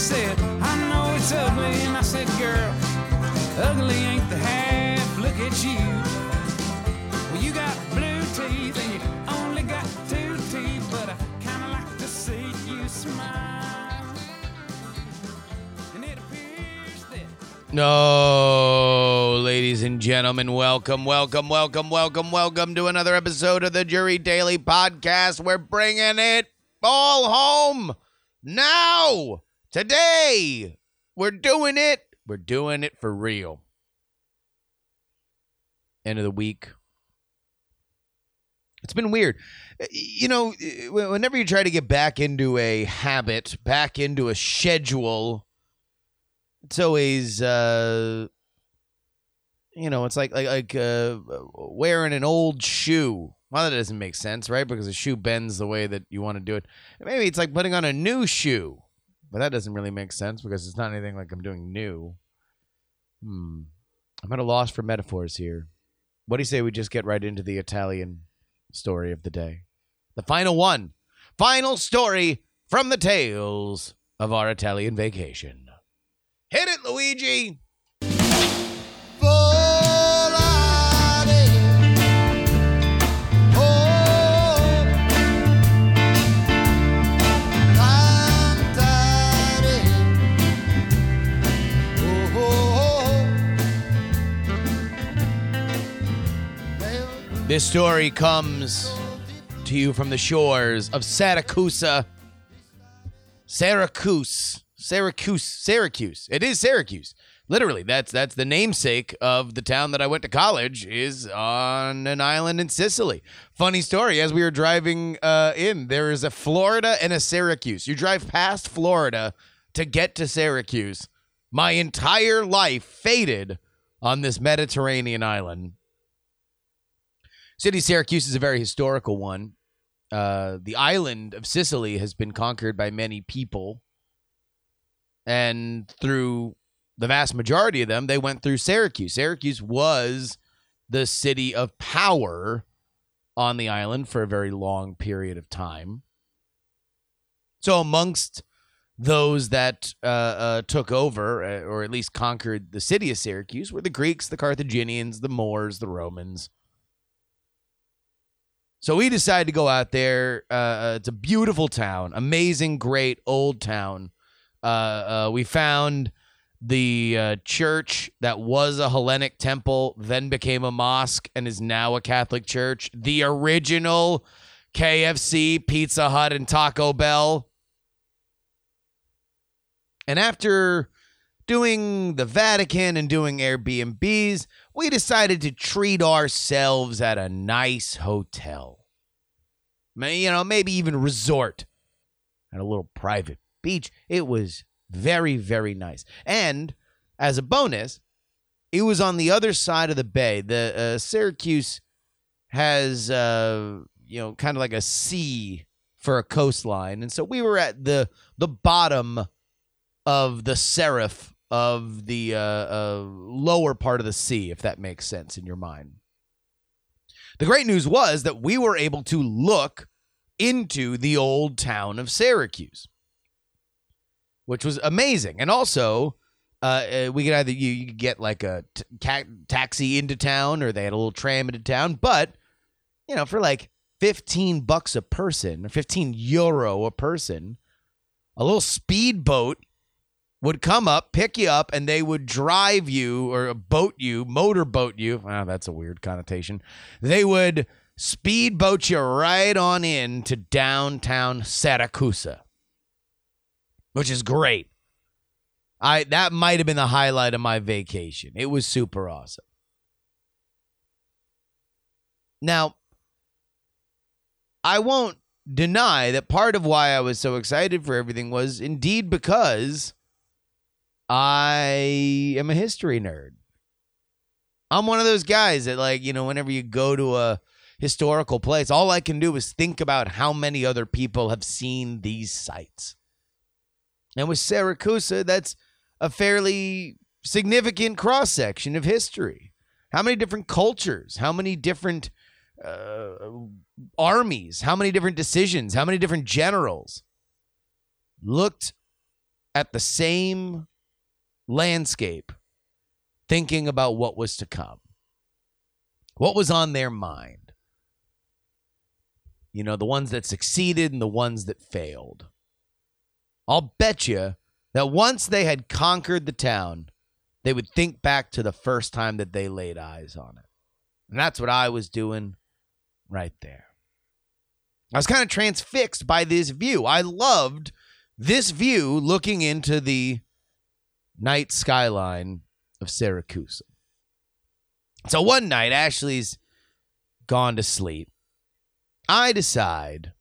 Said, I know it's ugly. And I said, girl, ugly ain't the half. Look at you. Well, you got blue teeth and you only got two teeth, but I kinda like to see you smile. No, ladies and gentlemen, welcome, welcome, welcome, welcome, welcome to another episode of the Jury Daily Podcast. We're bringing it all home now, today. We're doing it. We're doing it for real. End of the week. It's been weird. Uh, You know, uh, whenever you try to get back into a habit, back into a schedule, it's always uh you know it's like like like uh wearing an old shoe well that doesn't make sense right because a shoe bends the way that you want to do it maybe it's like putting on a new shoe but that doesn't really make sense because it's not anything like i'm doing new. Hmm. I'm at a loss for metaphors here. What do you say we just get right into the italian story of the day? The final one. Final story from the tales of our italian vacation. Hit it, Luigi. This story comes to you from the shores of Syracuse. Syracuse. Syracuse. Syracuse. It is Syracuse. Literally, that's that's the namesake of the town that I went to college is on an island in Sicily. Funny story, as we were driving uh, in, there is a Florida and a Syracuse. You drive past Florida to get to Syracuse. My entire life faded on this Mediterranean island. City of Syracuse is a very historical one. Uh, the island of Sicily has been conquered by many people and through the vast majority of them, they went through Syracuse. Syracuse was the city of power on the island for a very long period of time. So, amongst those that uh, uh, took over, uh, or at least conquered the city of Syracuse, were the Greeks, the Carthaginians, the Moors, the Romans. So we decided to go out there. Uh, uh, it's a beautiful town, amazing, great old town uh, uh, we found the uh, church that was a Hellenic temple, then became a mosque, and is now a Catholic church. The original KFC, Pizza Hut, and Taco Bell. And after doing the Vatican and doing Airbnbs, we decided to treat ourselves at a nice hotel. May- You know, maybe even resort at a little private beach. It was very, very nice. And as a bonus, it was on the other side of the bay. The uh, Syracuse has, uh, you know, kind of like a sea for a coastline, and so we were at the the bottom of the serif of the uh, uh, lower part of the sea, if that makes sense in your mind. The great news was that we were able to look into the old town of Syracuse which was amazing. And also, uh, uh, we could either you, you could get like a t- taxi into town, or they had a little tram into town. But you know, for like fifteen bucks a person, or fifteen euro a person, a little speedboat would come up, pick you up, and they would drive you or boat you, motorboat you. Wow, that's a weird connotation. They would speedboat you right on in to downtown Siracusa, which is great. I that might have been the highlight of my vacation. It was super awesome. Now, I won't deny that part of why I was so excited for everything was indeed because I am a history nerd. I'm one of those guys that, like, you know, whenever you go to a historical place, all I can do is think about how many other people have seen these sites. And with Siracusa, that's a fairly significant cross section of history. How many different cultures? How many different uh, armies? How many different decisions? How many different generals looked at the same landscape thinking about what was to come? What was on their mind? You know, the ones that succeeded and the ones that failed. I'll bet you that once they had conquered the town, they would think back to the first time that they laid eyes on it. And that's what I was doing right there. I was kind of transfixed by this view. I loved this view looking into the night skyline of Syracuse. So one night, Ashley's gone to sleep. I decide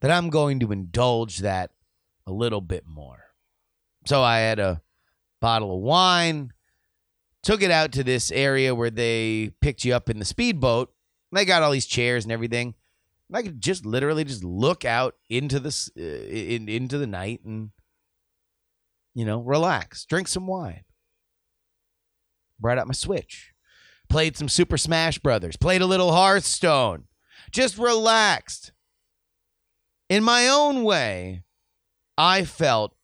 that I'm going to indulge that a little bit more. So I had a bottle of wine, took it out to this area where they picked you up in the speedboat. And they got all these chairs and everything. And I could just literally just look out into the uh, in, into the night and you know relax, drink some wine. Brought out my Switch, played some Super Smash Brothers, played a little Hearthstone, just relaxed. In my own way, I felt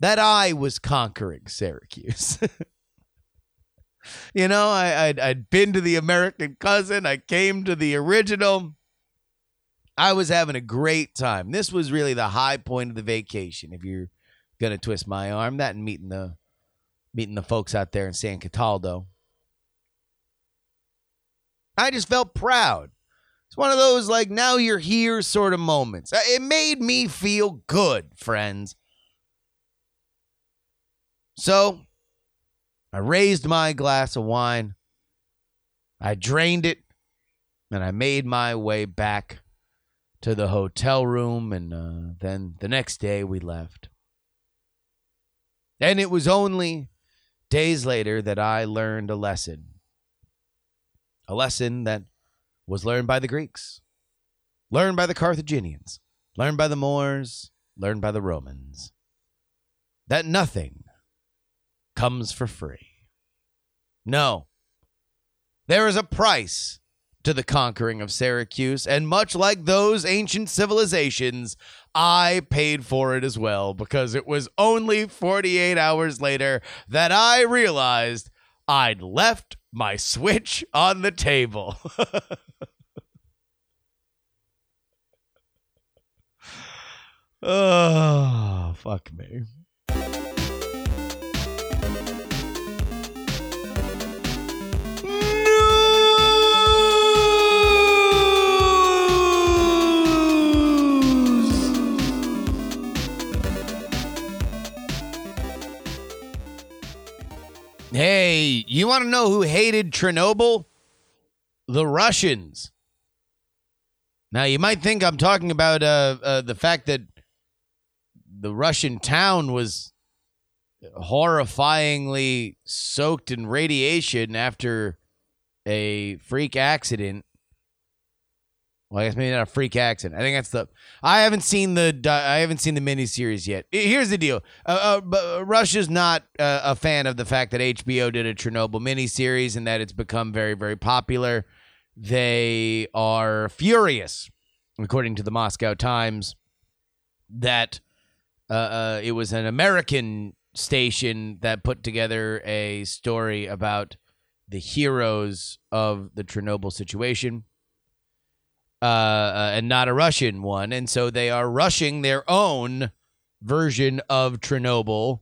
that I was conquering Syracuse. you know, I, I'd, I'd been to the American cousin, I came to the original. I was having a great time. This was really the high point of the vacation. If you're gonna twist my arm, that and meeting the meeting the folks out there in San Cataldo. I just felt proud. It's one of those like now you're here sort of moments. Uh, It made me feel good, friends. So I raised my glass of wine, I drained it, and I made my way back to the hotel room. And uh, then the next day we left. And it was only days later that I learned a lesson. A lesson that was learned by the Greeks, learned by the Carthaginians, learned by the Moors, learned by the Romans. That nothing comes for free. No. There is a price to the conquering of Syracuse, and much like those ancient civilizations, I paid for it as well because it was only 48 hours later that I realized I'd left my Switch on the table. oh, fuck me. You want to know who hated Chernobyl? The Russians. Now, you might think I'm talking about uh, uh, the fact that the Russian town was horrifyingly soaked in radiation after a freak accident. Well, I guess maybe not a freak accident. I think that's the. I haven't seen the. I haven't seen the miniseries yet. Here's the deal. Uh, uh, Russia's not uh, a fan of the fact that HBO did a Chernobyl miniseries and that it's become very, very popular. They are furious, according to the Moscow Times, that uh, uh, it was an American station that put together a story about the heroes of the Chernobyl situation uh, uh, and not a Russian one. And so they are rushing their own version of Chernobyl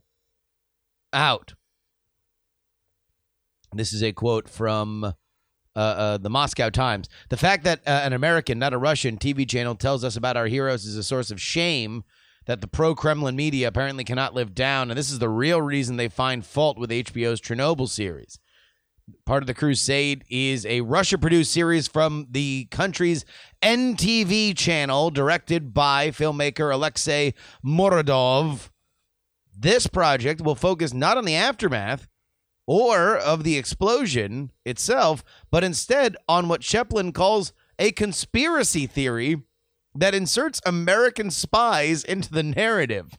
out. This is a quote from uh, uh, the Moscow Times. The fact that uh, an American, not a Russian, TV channel tells us about our heroes is a source of shame that the pro Kremlin media apparently cannot live down, and this is the real reason they find fault with HBO's Chernobyl series. Part of the Crusade is a Russia produced series from the country's NTV channel, directed by filmmaker Alexei Muradov. This project will focus not on the aftermath or of the explosion itself, but instead on what Sheplin calls a conspiracy theory that inserts American spies into the narrative.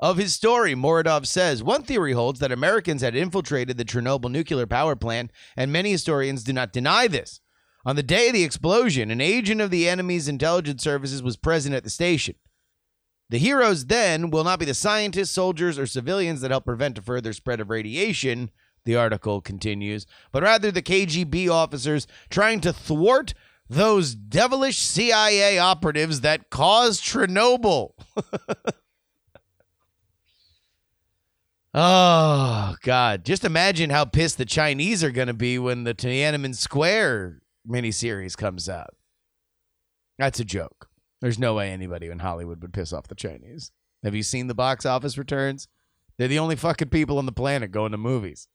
Of his story, Muradov says one theory holds that Americans had infiltrated the Chernobyl nuclear power plant, and many historians do not deny this. On the day of the explosion, an agent of the enemy's intelligence services was present at the station. The heroes then will not be the scientists, soldiers, or civilians that help prevent a further spread of radiation, the article continues, but rather the KGB officers trying to thwart those devilish CIA operatives that caused Chernobyl. oh, God. Just imagine how pissed the Chinese are going to be when the Tiananmen Square miniseries comes out. That's a joke. There's no way anybody in Hollywood would piss off the Chinese. Have you seen the box office returns? They're the only fucking people on the planet going to movies.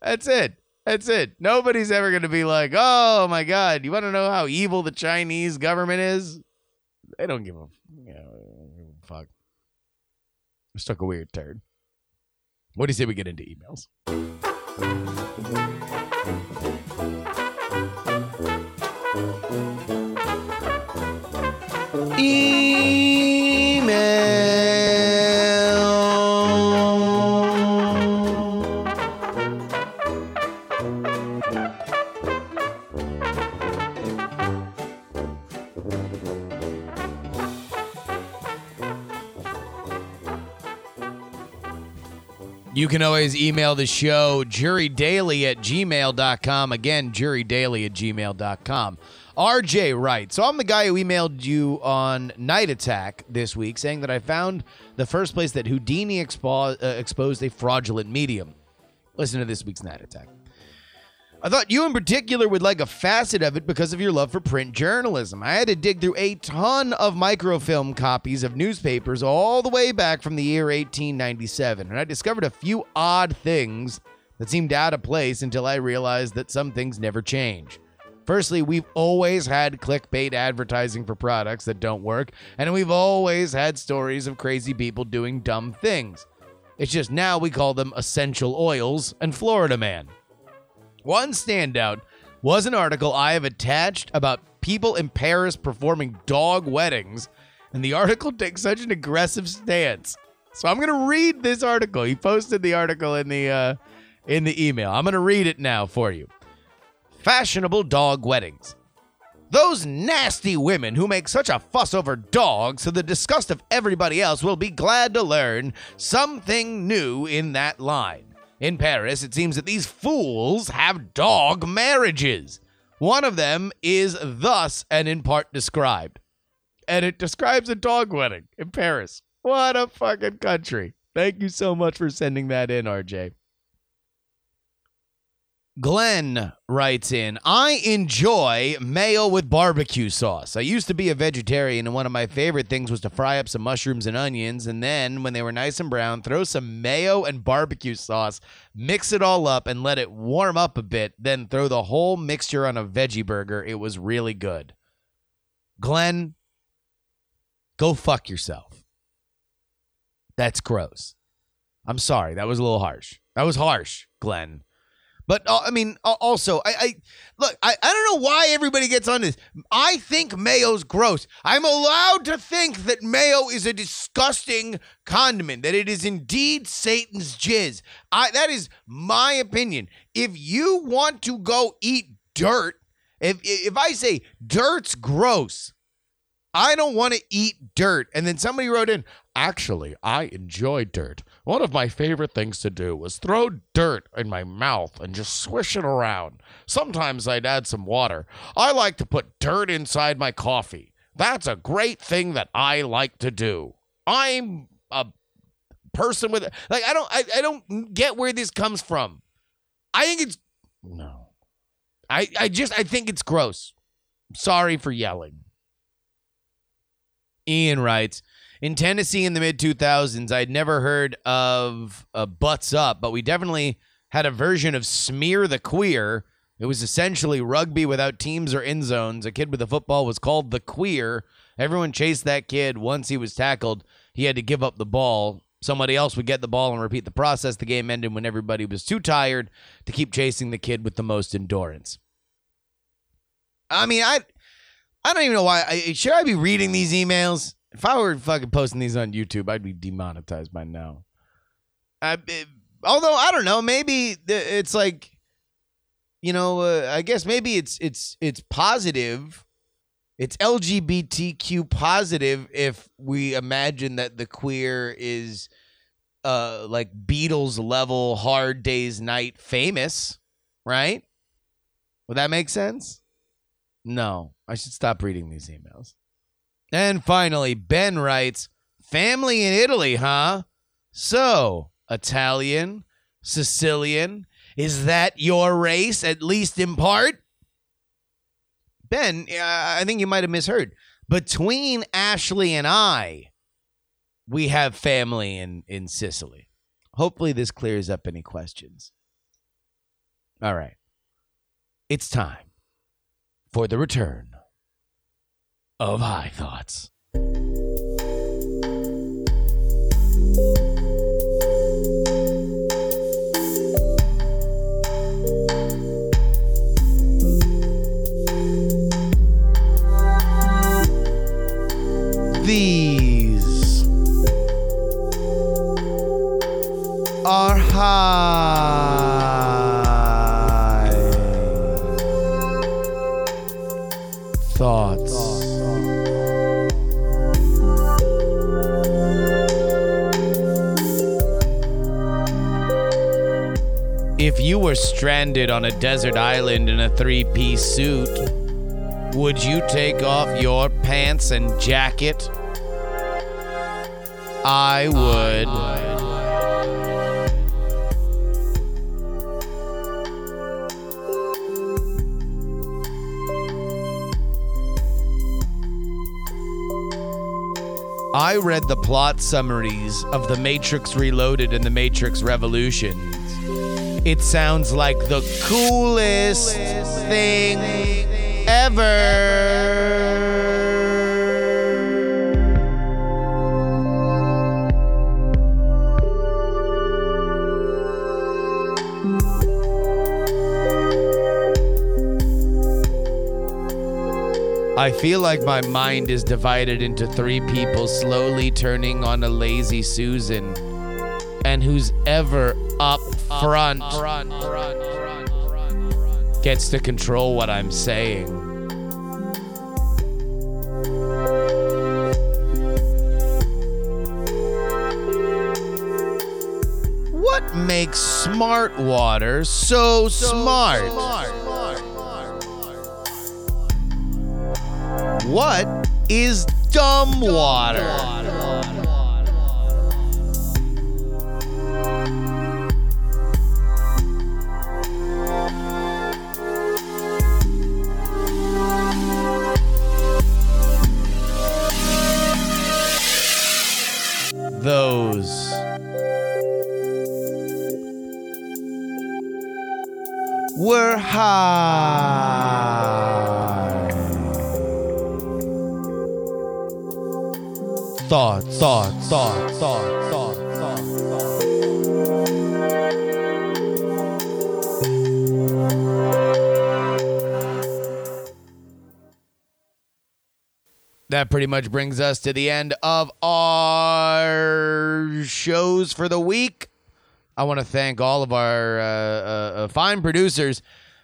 That's it. That's it. Nobody's ever going to be like, oh my God, you want to know how evil the Chinese government is? They don't give a, you know, fuck. Just took a weird turn. What do you say we get into emails? Email. You can always email the show jurydaily at gmail.com. Again, jurydaily at gmail.com. RJ writes, So I'm the guy who emailed you on Night Attack this week saying that I found the first place that Houdini expo- uh, exposed a fraudulent medium. Listen to this week's Night Attack. I thought you in particular would like a facet of it because of your love for print journalism. I had to dig through a ton of microfilm copies of newspapers all the way back from the year 1897, and I discovered a few odd things that seemed out of place until I realized that some things never change. Firstly, we've always had clickbait advertising for products that don't work, and we've always had stories of crazy people doing dumb things. It's just now we call them essential oils and Florida Man. One standout was an article I have attached about people in Paris performing dog weddings, and the article takes such an aggressive stance. So I'm to read this article. He posted the article in the uh, in the email. I'm to read it now for you. Fashionable dog weddings. Those nasty women who make such a fuss over dogs to the disgust of everybody else will be glad to learn something new in that line. In Paris, it seems that these fools have dog marriages. One of them is thus and in part described. And it describes a dog wedding in Paris. What a fucking country. Thank you so much for sending that in, RJ. Glenn writes in, I enjoy mayo with barbecue sauce. I used to be a vegetarian, and one of my favorite things was to fry up some mushrooms and onions, and then, when they were nice and brown, throw some mayo and barbecue sauce, mix it all up, and let it warm up a bit, then throw the whole mixture on a veggie burger. It was really good. Glenn, go fuck yourself. That's gross. I'm sorry. That was a little harsh. That was harsh, Glenn. But uh, I mean, also, I, I look. I, I don't know why everybody gets on this. I think mayo's gross. I'm allowed to think that mayo is a disgusting condiment. That it is indeed Satan's jizz. I that is my opinion. If you want to go eat dirt, if if I say dirt's gross, I don't want to eat dirt. And then somebody wrote in, actually, I enjoy dirt. One of my favorite things to do was throw dirt in my mouth and just swish it around. Sometimes I'd add some water. I like to put dirt inside my coffee. That's a great thing that I like to do. I'm a person with like I don't I, I don't get where this comes from. I think it's no. I I just I think it's gross. Sorry for yelling. Ian writes In Tennessee in the mid 2000s, I'd never heard of Butts Up, but we definitely had a version of Smear the Queer. It was essentially rugby without teams or end zones. A kid with a football was called the Queer. Everyone chased that kid. Once he was tackled, he had to give up the ball. Somebody else would get the ball and repeat the process. The game ended when everybody was too tired to keep chasing the kid with the most endurance. I mean, I I don't even know why. I, should I be reading these emails? If I were fucking posting these on YouTube, I'd be demonetized by now. I, it- although I don't know, maybe it's like, you know, uh, I guess maybe it's it's it's positive. It's LGBTQ positive if we imagine that the queer is uh like Beatles level hard days night famous, right? Would that make sense? No, I should stop reading these emails. And finally, Ben writes, Family in Italy, huh? So, Italian, Sicilian, is that your race, at least in part? Ben, uh, I think you might have misheard. Between Ashley and I, we have family in, in Sicily. Hopefully, this clears up any questions. All right. It's time for the return of High Thoughts. These are high were stranded on a desert island in a three piece suit, would you take off your pants and jacket? I would. I read the plot summaries of The Matrix Reloaded and The Matrix Revolutions. It sounds like the coolest thing ever. I feel like my mind is divided into three people slowly turning on a lazy Susan. And who's ever up front gets to control what I'm saying. What makes smart water so smart? What is dumb water? Those were high. Thoughts, thoughts, thoughts, thoughts, thoughts. That pretty much brings us to the end of our shows for the week. I want to thank all of our uh, uh, uh, fine producers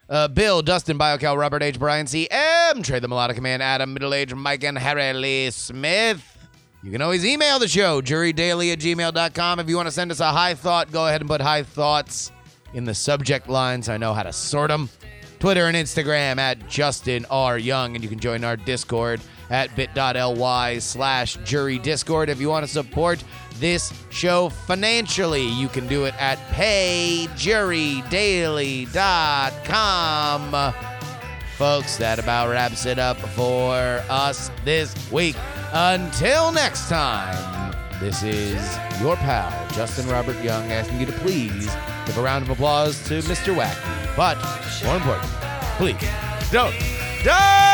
uh, Bill, Dustin, BioCal, Robert H., Brian C., M., Trey the Melodic Man, Adam, Middle Age, Mike, and Harry Lee Smith. You can always email the show, jurydaily at gmail.com. If you want to send us a high thought, go ahead and put high thoughts in the subject lines. I know how to sort them. Twitter and Instagram at Justin R. Young, and you can join our Discord at bit.ly slash jury discord. If you want to support this show financially, you can do it at payjurydaily.com. Folks, that about wraps it up for us this week. Until next time, this is your pal, Justin Robert Young, asking you to please give a round of applause to Mr. Wacky. But more important, please don't die!